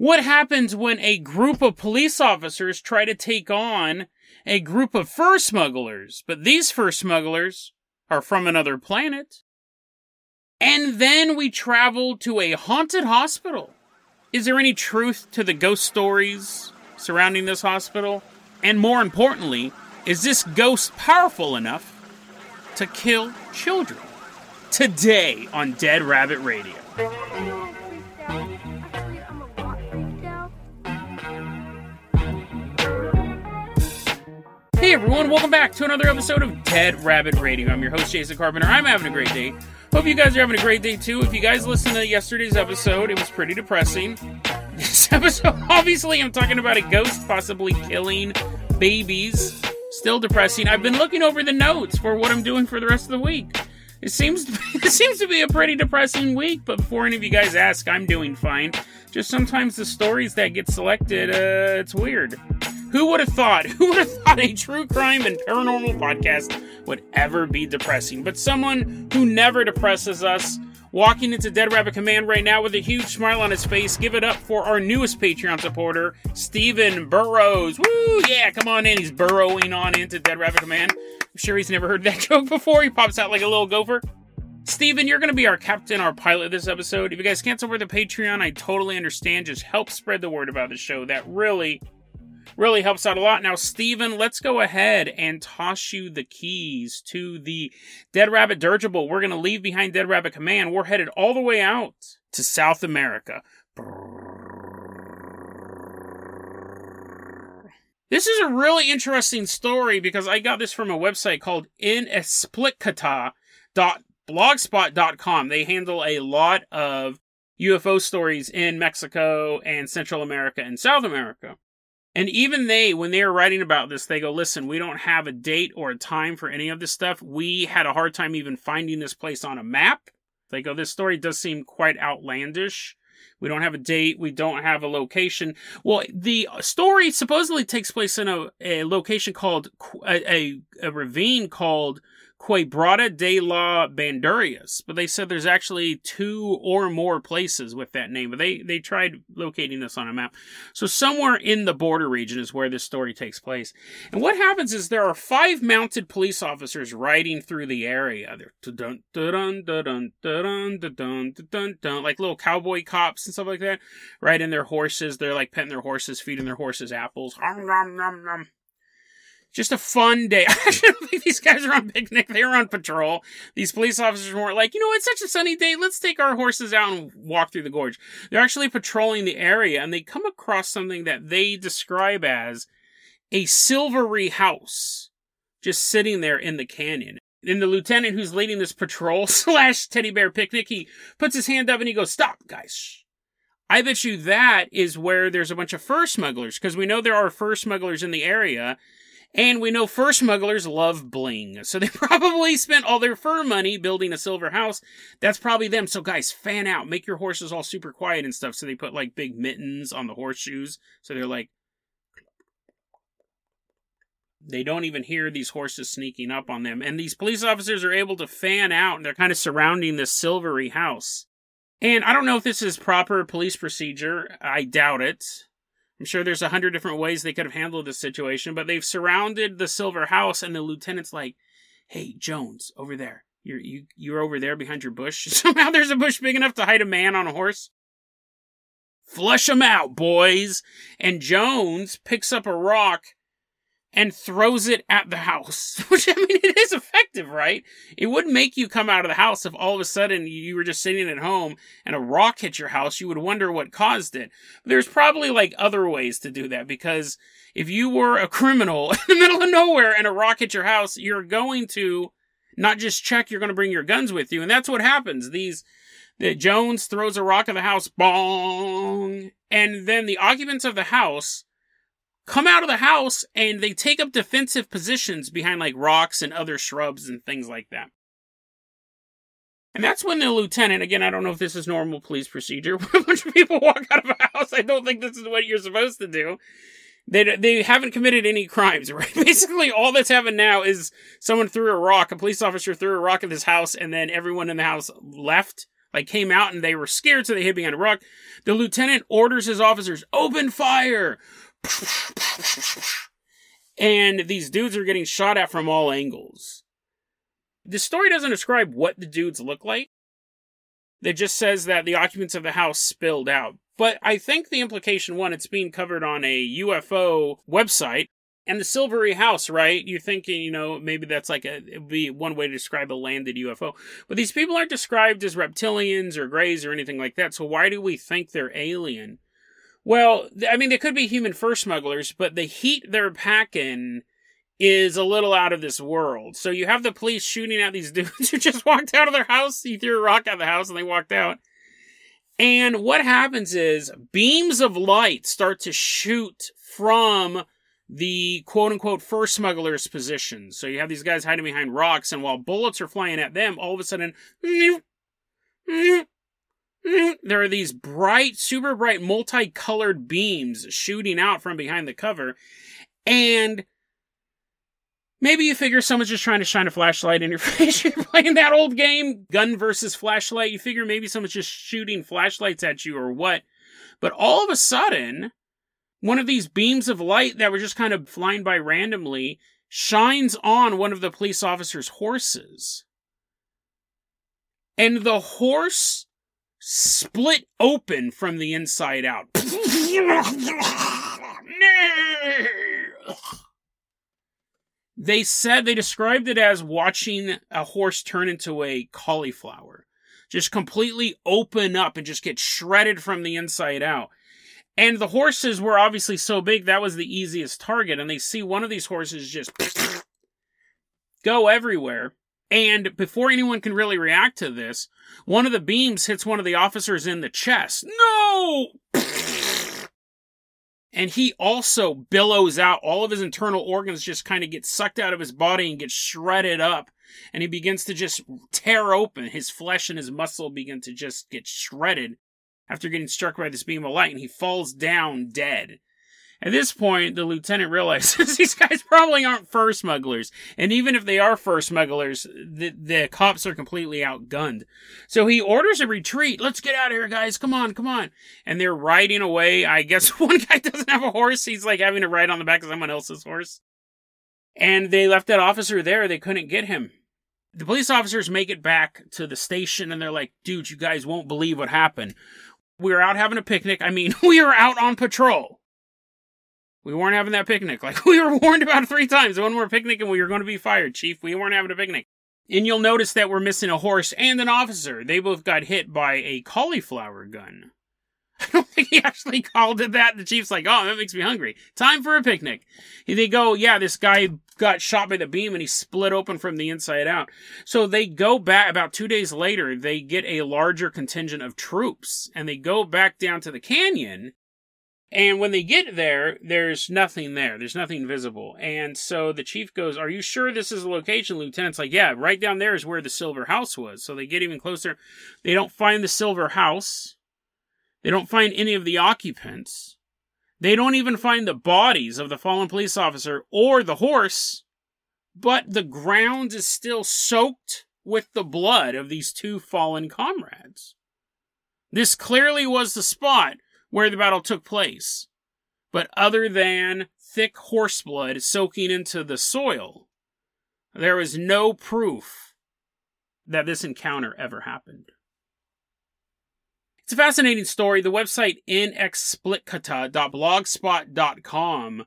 What happens when a group of police officers try to take on a group of fur smugglers? But these fur smugglers are from another planet. And then we travel to a haunted hospital. Is there any truth to the ghost stories surrounding this hospital? And more importantly, is this ghost powerful enough to kill children? Today on Dead Rabbit Radio. Everyone, welcome back to another episode of Dead Rabbit Radio. I'm your host, Jason Carpenter. I'm having a great day. Hope you guys are having a great day too. If you guys listened to yesterday's episode, it was pretty depressing. This episode, obviously, I'm talking about a ghost possibly killing babies. Still depressing. I've been looking over the notes for what I'm doing for the rest of the week. It seems to be, it seems to be a pretty depressing week, but before any of you guys ask, I'm doing fine. Just sometimes the stories that get selected, uh, it's weird. Who would have thought? Who would have thought a true crime and paranormal podcast would ever be depressing? But someone who never depresses us, walking into Dead Rabbit Command right now with a huge smile on his face. Give it up for our newest Patreon supporter, Stephen Burrows. Woo! Yeah, come on in. He's burrowing on into Dead Rabbit Command. I'm sure he's never heard that joke before. He pops out like a little gopher. Steven, you're going to be our captain, our pilot this episode. If you guys can't support the Patreon, I totally understand. Just help spread the word about the show. That really really helps out a lot. Now, Steven, let's go ahead and toss you the keys to the Dead Rabbit Dirigible. We're going to leave behind Dead Rabbit Command. We're headed all the way out to South America. This is a really interesting story because I got this from a website called inexplicata.blogspot.com. They handle a lot of UFO stories in Mexico and Central America and South America. And even they, when they are writing about this, they go, listen, we don't have a date or a time for any of this stuff. We had a hard time even finding this place on a map. They go, this story does seem quite outlandish. We don't have a date. We don't have a location. Well, the story supposedly takes place in a, a location called a, a, a ravine called Quebrada de la Bandurrias, but they said there's actually two or more places with that name. But they they tried locating this on a map. So somewhere in the border region is where this story takes place. And what happens is there are five mounted police officers riding through the area. They're like little cowboy cops and stuff like that. Riding their horses. They're like petting their horses, feeding their horses apples. Nom, nom, nom just a fun day. I don't think these guys are on picnic. They were on patrol. These police officers weren't like, you know, it's such a sunny day. Let's take our horses out and walk through the gorge. They're actually patrolling the area and they come across something that they describe as a silvery house just sitting there in the canyon. And the lieutenant who's leading this patrol slash teddy bear picnic, he puts his hand up and he goes, stop, guys. I bet you that is where there's a bunch of fur smugglers because we know there are fur smugglers in the area and we know fur smugglers love bling. So they probably spent all their fur money building a silver house. That's probably them. So guys, fan out. Make your horses all super quiet and stuff. So they put like big mittens on the horseshoes. So they're like, they don't even hear these horses sneaking up on them. And these police officers are able to fan out and they're kind of surrounding this silvery house. And I don't know if this is proper police procedure. I doubt it. I'm sure there's a hundred different ways they could have handled this situation, but they've surrounded the silver house, and the lieutenant's like, "Hey, Jones, over there. You're you you're over there behind your bush. Somehow there's a bush big enough to hide a man on a horse. Flush them out, boys." And Jones picks up a rock and throws it at the house. Which, I mean, it is effective, right? It would make you come out of the house if all of a sudden you were just sitting at home and a rock hit your house. You would wonder what caused it. There's probably like other ways to do that because if you were a criminal in the middle of nowhere and a rock hit your house, you're going to not just check, you're going to bring your guns with you. And that's what happens. These, that Jones throws a rock at the house, bong, and then the occupants of the house come out of the house and they take up defensive positions behind like rocks and other shrubs and things like that. And that's when the lieutenant, again, I don't know if this is normal police procedure, when a bunch of people walk out of a house. I don't think this is what you're supposed to do. They, they haven't committed any crimes, right? Basically, all that's happened now is someone threw a rock, a police officer threw a rock at this house, and then everyone in the house left, like came out and they were scared, so they hid behind a rock. The lieutenant orders his officers, open fire! And these dudes are getting shot at from all angles. The story doesn't describe what the dudes look like. It just says that the occupants of the house spilled out. But I think the implication one, it's being covered on a UFO website. And the silvery house, right? You're thinking, you know, maybe that's like a, it'd be one way to describe a landed UFO. But these people aren't described as reptilians or greys or anything like that. So why do we think they're alien? Well, I mean, they could be human fur smugglers, but the heat they're packing is a little out of this world. So you have the police shooting at these dudes who just walked out of their house. He threw a rock at the house and they walked out. And what happens is beams of light start to shoot from the quote unquote fur smugglers' positions. So you have these guys hiding behind rocks, and while bullets are flying at them, all of a sudden, Hmm, there are these bright, super bright, multicolored beams shooting out from behind the cover. And maybe you figure someone's just trying to shine a flashlight in your face. You're playing that old game, gun versus flashlight. You figure maybe someone's just shooting flashlights at you or what. But all of a sudden, one of these beams of light that were just kind of flying by randomly shines on one of the police officer's horses. And the horse split open from the inside out. they said they described it as watching a horse turn into a cauliflower. Just completely open up and just get shredded from the inside out. And the horses were obviously so big that was the easiest target. And they see one of these horses just go everywhere. And before anyone can really react to this, one of the beams hits one of the officers in the chest. No! And he also billows out. All of his internal organs just kind of get sucked out of his body and get shredded up. And he begins to just tear open. His flesh and his muscle begin to just get shredded after getting struck by this beam of light. And he falls down dead. At this point, the lieutenant realizes these guys probably aren't fur smugglers. And even if they are fur smugglers, the, the cops are completely outgunned. So he orders a retreat. Let's get out of here, guys. Come on, come on. And they're riding away. I guess one guy doesn't have a horse. He's like having to ride on the back of someone else's horse. And they left that officer there. They couldn't get him. The police officers make it back to the station and they're like, dude, you guys won't believe what happened. We were out having a picnic. I mean, we were out on patrol we weren't having that picnic. Like we were warned about three times when we were picnicking, we were going to be fired, Chief. We weren't having a picnic. And you'll notice that we're missing a horse and an officer. They both got hit by a cauliflower gun. I don't think he actually called it that. The chief's like, oh, that makes me hungry. Time for a picnic. They go, yeah, this guy got shot by the beam and he split open from the inside out. So they go back about two days later, they get a larger contingent of troops and they go back down to the canyon and when they get there, there's nothing there. There's nothing visible. And so the chief goes, Are you sure this is the location? Lieutenant's like, Yeah, right down there is where the silver house was. So they get even closer. They don't find the silver house. They don't find any of the occupants. They don't even find the bodies of the fallen police officer or the horse. But the ground is still soaked with the blood of these two fallen comrades. This clearly was the spot where the battle took place. But other than thick horseblood soaking into the soil, there is no proof that this encounter ever happened. It's a fascinating story. The website inexplicata.blogspot.com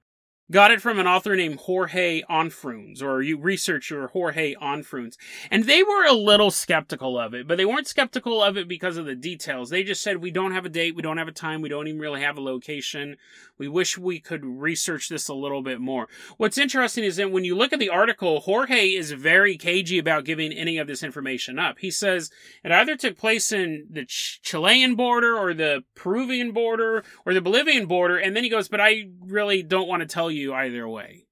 Got it from an author named Jorge Anfruns, or you researcher Jorge Anfruns. And they were a little skeptical of it, but they weren't skeptical of it because of the details. They just said, we don't have a date, we don't have a time, we don't even really have a location. We wish we could research this a little bit more. What's interesting is that when you look at the article, Jorge is very cagey about giving any of this information up. He says it either took place in the Ch- Chilean border or the Peruvian border or the Bolivian border, and then he goes, but I really don't want to tell you either way.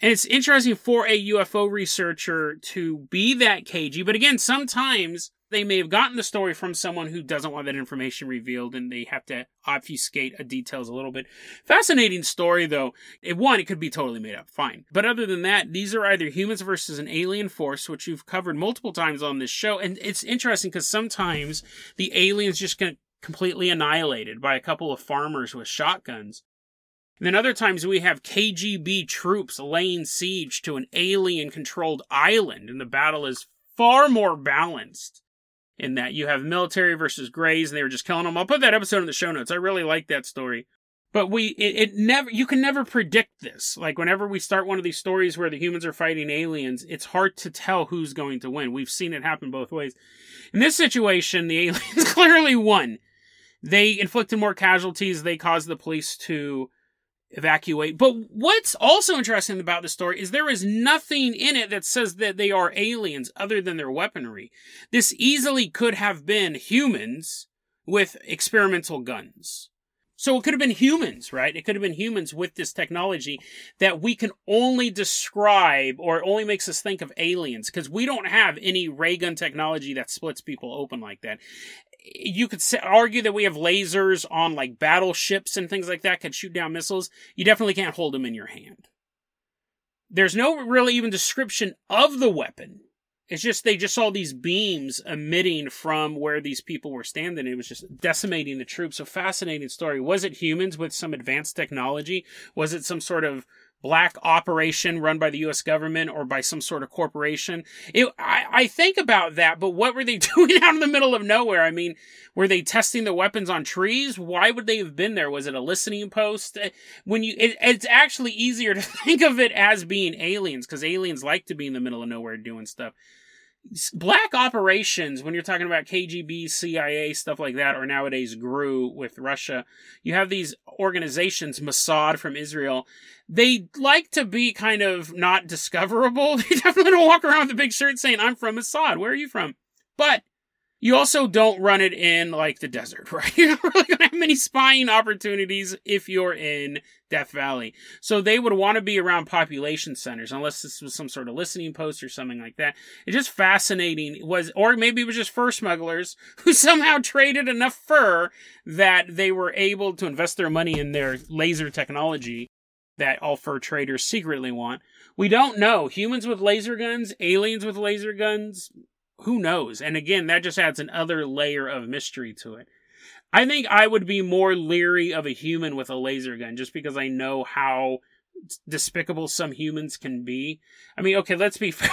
And it's interesting for a UFO researcher to be that cagey, but again, sometimes they may have gotten the story from someone who doesn't want that information revealed and they have to obfuscate details a little bit. Fascinating story though. It, one, it could be totally made up, fine. But other than that, these are either humans versus an alien force, which we've covered multiple times on this show. And it's interesting because sometimes the aliens just get completely annihilated by a couple of farmers with shotguns. And then other times we have KGB troops laying siege to an alien controlled island, and the battle is far more balanced in that you have military versus grays and they were just killing them. I'll put that episode in the show notes. I really like that story. But we, it, it, never, you can never predict this. Like whenever we start one of these stories where the humans are fighting aliens, it's hard to tell who's going to win. We've seen it happen both ways. In this situation, the aliens clearly won. They inflicted more casualties. They caused the police to evacuate. But what's also interesting about the story is there is nothing in it that says that they are aliens other than their weaponry. This easily could have been humans with experimental guns. So it could have been humans, right? It could have been humans with this technology that we can only describe or only makes us think of aliens because we don't have any ray gun technology that splits people open like that you could argue that we have lasers on like battleships and things like that can shoot down missiles. You definitely can't hold them in your hand. There's no really even description of the weapon. It's just they just saw these beams emitting from where these people were standing. It was just decimating the troops. A fascinating story. Was it humans with some advanced technology? Was it some sort of black operation run by the U.S. government or by some sort of corporation. It, I, I think about that, but what were they doing out in the middle of nowhere? I mean, were they testing the weapons on trees? Why would they have been there? Was it a listening post? Eh, when you, it, it's actually easier to think of it as being aliens because aliens like to be in the middle of nowhere doing stuff black operations when you're talking about KGB, CIA, stuff like that, or nowadays GRU with Russia, you have these organizations, Mossad from Israel. They like to be kind of not discoverable. They definitely don't walk around with a big shirt saying, I'm from Mossad. Where are you from? But you also don't run it in like the desert, right? You're not really have many spying opportunities if you're in Death Valley. So they would want to be around population centers, unless this was some sort of listening post or something like that. It's just fascinating. It was or maybe it was just fur smugglers who somehow traded enough fur that they were able to invest their money in their laser technology that all fur traders secretly want. We don't know. Humans with laser guns, aliens with laser guns, who knows? And again, that just adds another layer of mystery to it. I think I would be more leery of a human with a laser gun just because I know how despicable some humans can be. I mean, okay, let's be fair.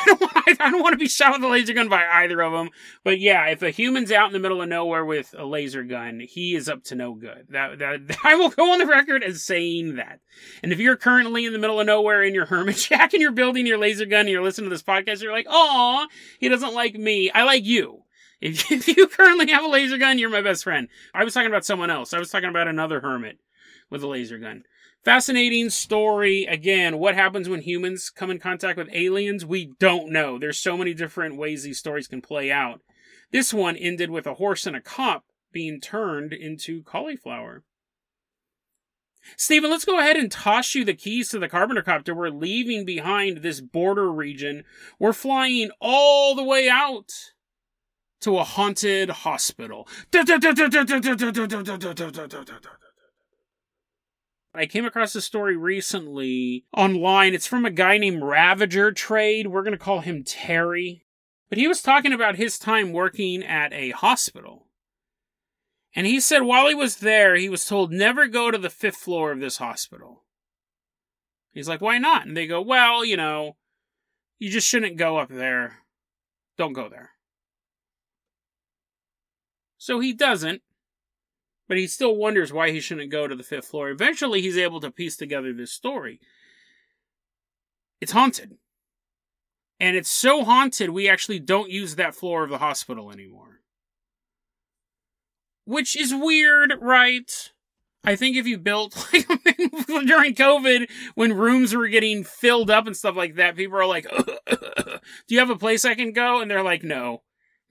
I don't want to be shot with a laser gun by either of them. But yeah, if a human's out in the middle of nowhere with a laser gun, he is up to no good. That, that I will go on the record as saying that. And if you're currently in the middle of nowhere in your hermit shack and you're building your laser gun and you're listening to this podcast, you're like, "Oh, he doesn't like me. I like you." If, if you currently have a laser gun, you're my best friend. I was talking about someone else. I was talking about another hermit with a laser gun. Fascinating story. Again, what happens when humans come in contact with aliens? We don't know. There's so many different ways these stories can play out. This one ended with a horse and a cop being turned into cauliflower. Stephen, let's go ahead and toss you the keys to the Carpenter Copter. We're leaving behind this border region. We're flying all the way out to a haunted hospital. I came across a story recently online. It's from a guy named Ravager Trade. We're going to call him Terry. But he was talking about his time working at a hospital. And he said while he was there, he was told never go to the fifth floor of this hospital. He's like, why not? And they go, well, you know, you just shouldn't go up there. Don't go there. So he doesn't. But he still wonders why he shouldn't go to the fifth floor. Eventually, he's able to piece together this story. It's haunted. And it's so haunted, we actually don't use that floor of the hospital anymore. Which is weird, right? I think if you built like during COVID when rooms were getting filled up and stuff like that, people are like, "Do you have a place I can go?" And they're like, "No."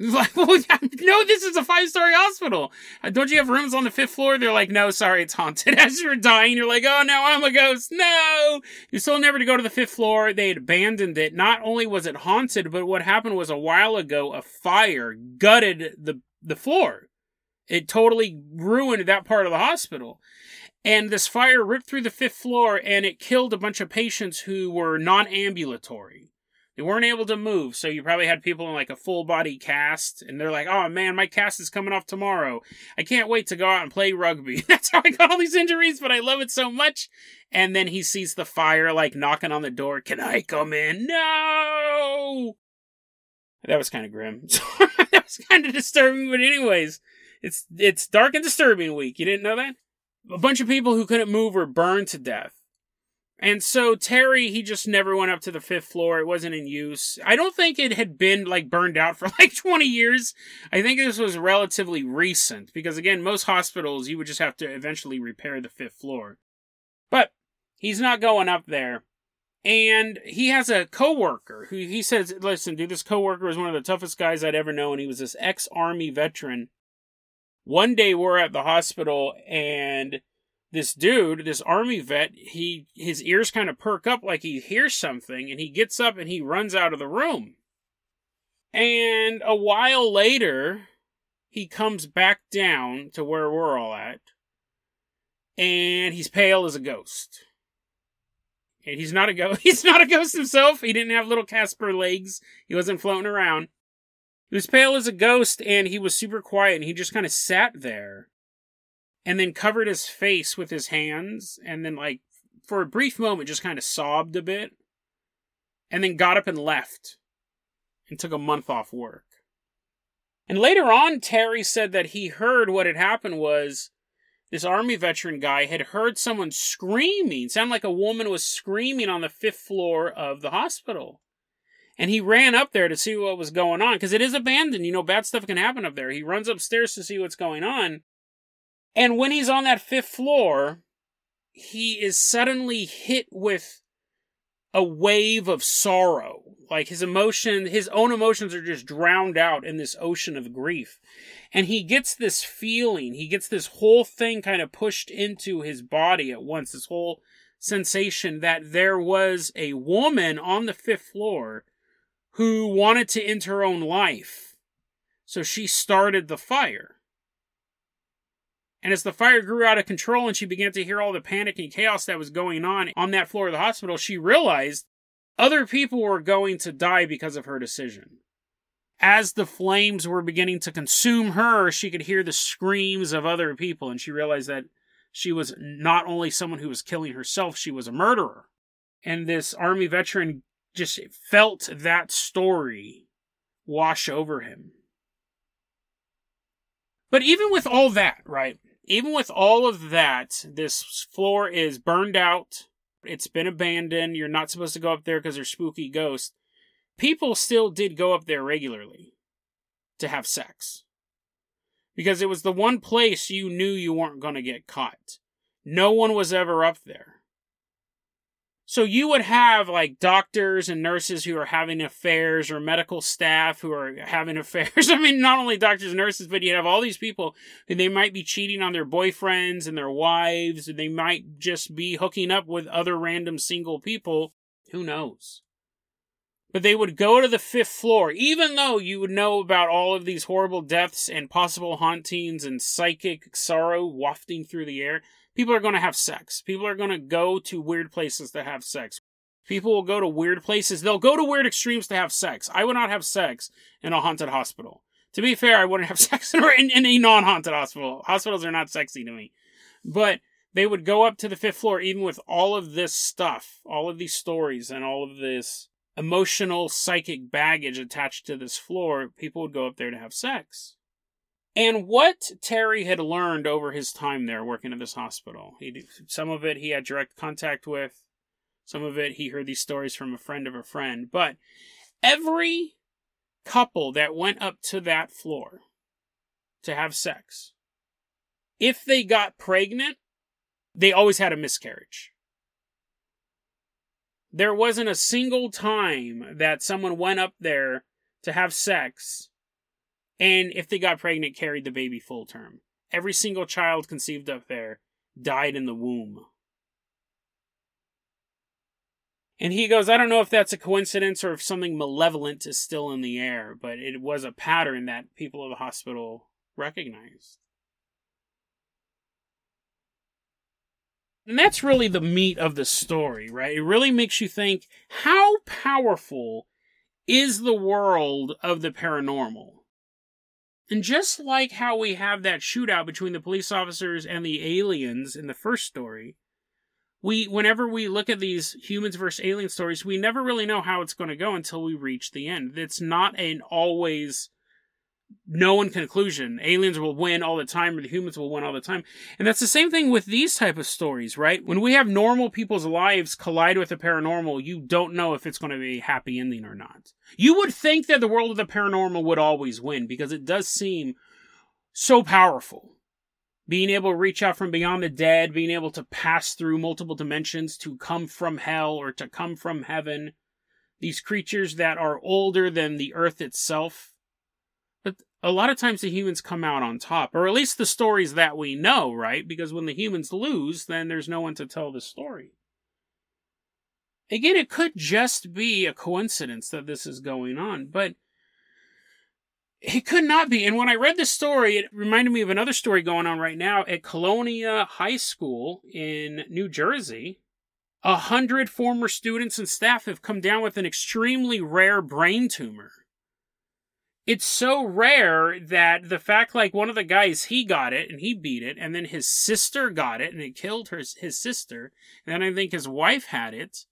Like, well, no, this is a five story hospital. Uh, don't you have rooms on the fifth floor? They're like, no, sorry, it's haunted. As you're dying, you're like, oh, now I'm a ghost. No! you're still never to go to the fifth floor. They had abandoned it. Not only was it haunted, but what happened was a while ago, a fire gutted the, the floor. It totally ruined that part of the hospital. And this fire ripped through the fifth floor and it killed a bunch of patients who were non ambulatory. They weren't able to move, so you probably had people in like a full body cast, and they're like, "Oh man, my cast is coming off tomorrow. I can't wait to go out and play rugby." That's how I got all these injuries, but I love it so much. And then he sees the fire like knocking on the door. Can I come in? No. That was kind of grim. that was kind of disturbing, but anyways, it's it's dark and disturbing week. You didn't know that? A bunch of people who couldn't move were burned to death. And so Terry, he just never went up to the fifth floor. It wasn't in use. I don't think it had been like burned out for like 20 years. I think this was relatively recent because again, most hospitals, you would just have to eventually repair the fifth floor. But he's not going up there. And he has a coworker who he says, listen, dude, this coworker was one of the toughest guys I'd ever known. He was this ex army veteran. One day we're at the hospital and this dude, this army vet, he his ears kind of perk up like he hears something and he gets up and he runs out of the room. And a while later, he comes back down to where we're all at. And he's pale as a ghost. And he's not a ghost. He's not a ghost himself. He didn't have little Casper legs. He wasn't floating around. He was pale as a ghost and he was super quiet and he just kind of sat there and then covered his face with his hands and then like for a brief moment just kind of sobbed a bit and then got up and left and took a month off work. And later on Terry said that he heard what had happened was this army veteran guy had heard someone screaming, sound like a woman was screaming on the fifth floor of the hospital. And he ran up there to see what was going on because it is abandoned. You know, bad stuff can happen up there. He runs upstairs to see what's going on and when he's on that fifth floor, he is suddenly hit with a wave of sorrow. Like his emotion, his own emotions are just drowned out in this ocean of grief. And he gets this feeling, he gets this whole thing kind of pushed into his body at once, this whole sensation that there was a woman on the fifth floor who wanted to end her own life. So she started the fire. And as the fire grew out of control and she began to hear all the panic and chaos that was going on on that floor of the hospital, she realized other people were going to die because of her decision. As the flames were beginning to consume her, she could hear the screams of other people, and she realized that she was not only someone who was killing herself, she was a murderer. And this army veteran just felt that story wash over him. But even with all that, right? Even with all of that, this floor is burned out. It's been abandoned. You're not supposed to go up there because there's spooky ghosts. People still did go up there regularly to have sex. Because it was the one place you knew you weren't going to get caught. No one was ever up there. So you would have like doctors and nurses who are having affairs or medical staff who are having affairs. I mean, not only doctors and nurses, but you have all these people who they might be cheating on their boyfriends and their wives, and they might just be hooking up with other random single people. Who knows? But they would go to the fifth floor, even though you would know about all of these horrible deaths and possible hauntings and psychic sorrow wafting through the air people are going to have sex. People are going to go to weird places to have sex. People will go to weird places. They'll go to weird extremes to have sex. I would not have sex in a haunted hospital. To be fair, I wouldn't have sex in, in a non haunted hospital. Hospitals are not sexy to me. But they would go up to the fifth floor, even with all of this stuff, all of these stories, and all of this emotional, psychic baggage attached to this floor. People would go up there to have sex. And what Terry had learned over his time there working at this hospital, he some of it he had direct contact with, some of it he heard these stories from a friend of a friend, but every couple that went up to that floor to have sex, if they got pregnant, they always had a miscarriage. There wasn't a single time that someone went up there to have sex and if they got pregnant, carried the baby full term. Every single child conceived up there died in the womb. And he goes, I don't know if that's a coincidence or if something malevolent is still in the air, but it was a pattern that people of the hospital recognized. And that's really the meat of the story, right? It really makes you think how powerful is the world of the paranormal? And just like how we have that shootout between the police officers and the aliens in the first story, we whenever we look at these humans versus alien stories, we never really know how it's going to go until we reach the end. It's not an always known conclusion. Aliens will win all the time, or the humans will win all the time. And that's the same thing with these type of stories, right? When we have normal people's lives collide with the paranormal, you don't know if it's going to be a happy ending or not. You would think that the world of the paranormal would always win because it does seem so powerful. Being able to reach out from beyond the dead, being able to pass through multiple dimensions to come from hell or to come from heaven. These creatures that are older than the earth itself a lot of times the humans come out on top, or at least the stories that we know, right? Because when the humans lose, then there's no one to tell the story. Again, it could just be a coincidence that this is going on, but it could not be. And when I read this story, it reminded me of another story going on right now at Colonia High School in New Jersey. A hundred former students and staff have come down with an extremely rare brain tumor it's so rare that the fact like one of the guys he got it and he beat it and then his sister got it and it killed her his sister and then i think his wife had it.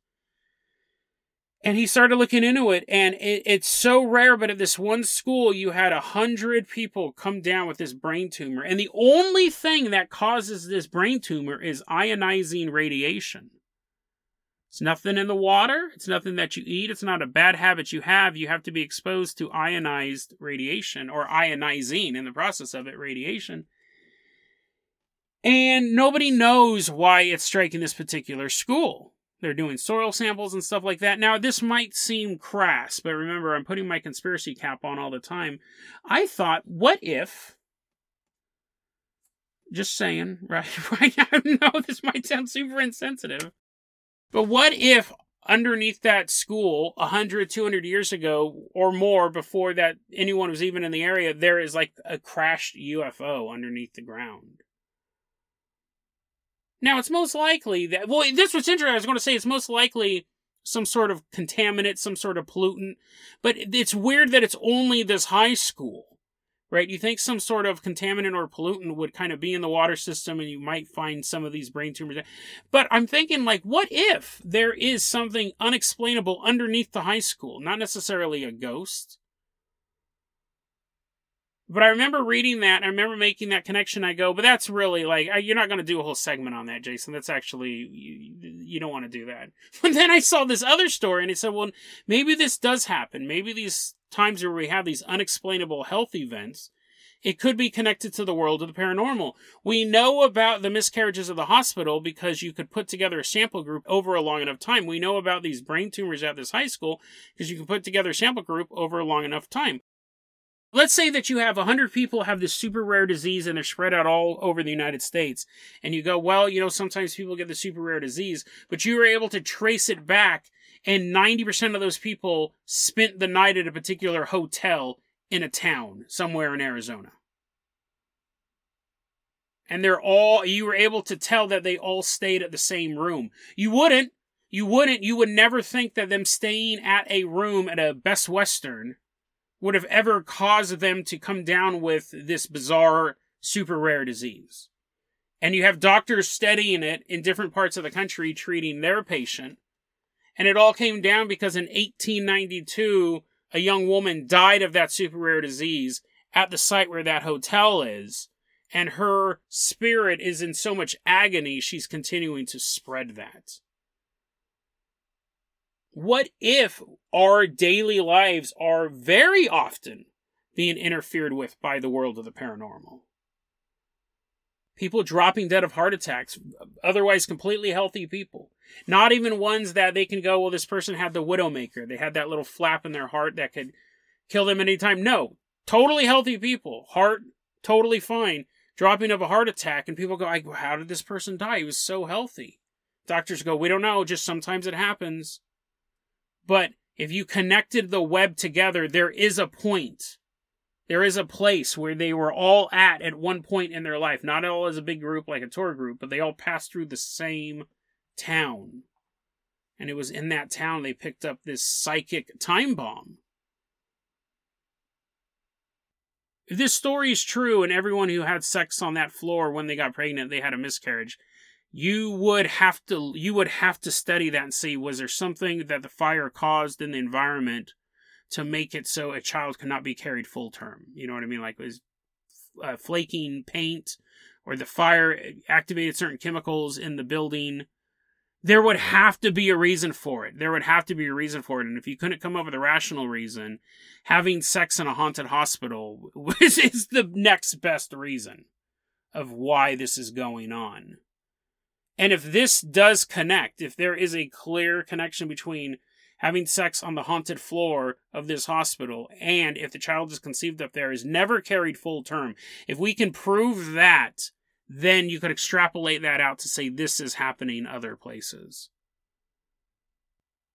And he started looking into it and it, it's so rare but at this one school you had a hundred people come down with this brain tumor. And the only thing that causes this brain tumor is ionizing radiation it's nothing in the water. It's nothing that you eat. It's not a bad habit you have. You have to be exposed to ionized radiation or ionizing in the process of it, radiation. And nobody knows why it's striking this particular school. They're doing soil samples and stuff like that. Now, this might seem crass, but remember, I'm putting my conspiracy cap on all the time. I thought, what if just saying, right? Right now, no, this might sound super insensitive. But what if underneath that school 100 200 years ago or more before that anyone was even in the area there is like a crashed ufo underneath the ground? Now it's most likely that well this was interesting i was going to say it's most likely some sort of contaminant some sort of pollutant but it's weird that it's only this high school right? You think some sort of contaminant or pollutant would kind of be in the water system and you might find some of these brain tumors. But I'm thinking, like, what if there is something unexplainable underneath the high school? Not necessarily a ghost. But I remember reading that. I remember making that connection. I go, but that's really like you're not going to do a whole segment on that, Jason. That's actually you, you don't want to do that. But then I saw this other story, and I said, well, maybe this does happen. Maybe these times where we have these unexplainable health events, it could be connected to the world of the paranormal. We know about the miscarriages of the hospital because you could put together a sample group over a long enough time. We know about these brain tumors at this high school because you can put together a sample group over a long enough time. Let's say that you have 100 people have this super rare disease and they're spread out all over the United States. And you go, well, you know, sometimes people get the super rare disease, but you were able to trace it back and 90% of those people spent the night at a particular hotel in a town somewhere in Arizona. And they're all, you were able to tell that they all stayed at the same room. You wouldn't, you wouldn't, you would never think that them staying at a room at a Best Western would have ever caused them to come down with this bizarre, super rare disease. And you have doctors studying it in different parts of the country treating their patient. And it all came down because in 1892, a young woman died of that super rare disease at the site where that hotel is, and her spirit is in so much agony, she's continuing to spread that. What if our daily lives are very often being interfered with by the world of the paranormal? People dropping dead of heart attacks, otherwise completely healthy people. Not even ones that they can go, well, this person had the Widowmaker. They had that little flap in their heart that could kill them anytime. No, totally healthy people, heart totally fine, dropping of a heart attack, and people go, how did this person die? He was so healthy. Doctors go, we don't know, just sometimes it happens. But if you connected the web together, there is a point. There is a place where they were all at at one point in their life. Not all as a big group like a tour group, but they all passed through the same town. And it was in that town they picked up this psychic time bomb. If this story is true and everyone who had sex on that floor when they got pregnant, they had a miscarriage, you would have to you would have to study that and see was there something that the fire caused in the environment to make it so a child could not be carried full term. You know what I mean? Like was uh, flaking paint or the fire activated certain chemicals in the building there would have to be a reason for it. There would have to be a reason for it. And if you couldn't come up with a rational reason, having sex in a haunted hospital is the next best reason of why this is going on. And if this does connect, if there is a clear connection between having sex on the haunted floor of this hospital and if the child is conceived up there is never carried full term, if we can prove that, then you could extrapolate that out to say this is happening other places.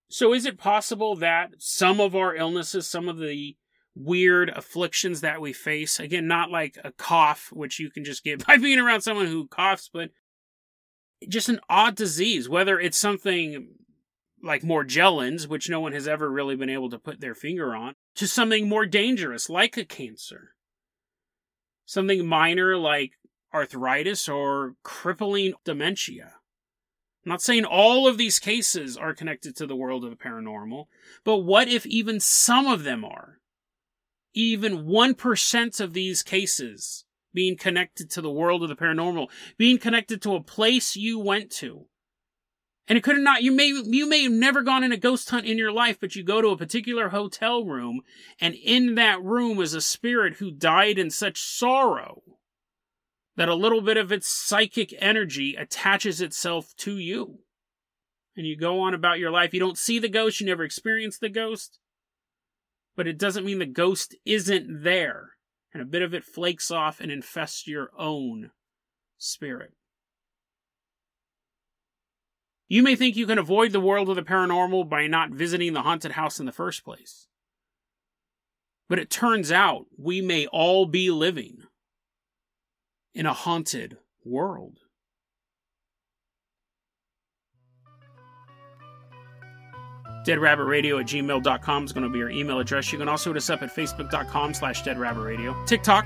So, is it possible that some of our illnesses, some of the weird afflictions that we face, again, not like a cough, which you can just get by being around someone who coughs, but just an odd disease, whether it's something like Morgellons, which no one has ever really been able to put their finger on, to something more dangerous, like a cancer. Something minor like arthritis, or crippling dementia. I'm not saying all of these cases are connected to the world of the paranormal, but what if even some of them are? Even 1% of these cases being connected to the world of the paranormal, being connected to a place you went to. And it could have not, you may, you may have never gone in a ghost hunt in your life, but you go to a particular hotel room, and in that room is a spirit who died in such sorrow that a little bit of its psychic energy attaches itself to you. And you go on about your life. You don't see the ghost, you never experience the ghost, but it doesn't mean the ghost isn't there. And a bit of it flakes off and infests your own spirit. You may think you can avoid the world of the paranormal by not visiting the haunted house in the first place. But it turns out we may all be living in a haunted world. Deadrabbitradio at gmail.com is going to be your email address. You can also hit us up at facebook.com slash deadrabbitradio. TikTok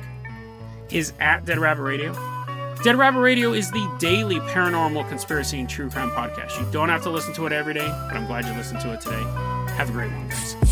is at Dead Rabbit Radio. Dead Rabbit Radio is the daily paranormal conspiracy and true crime podcast. You don't have to listen to it every day, but I'm glad you listened to it today. Have a great one, guys.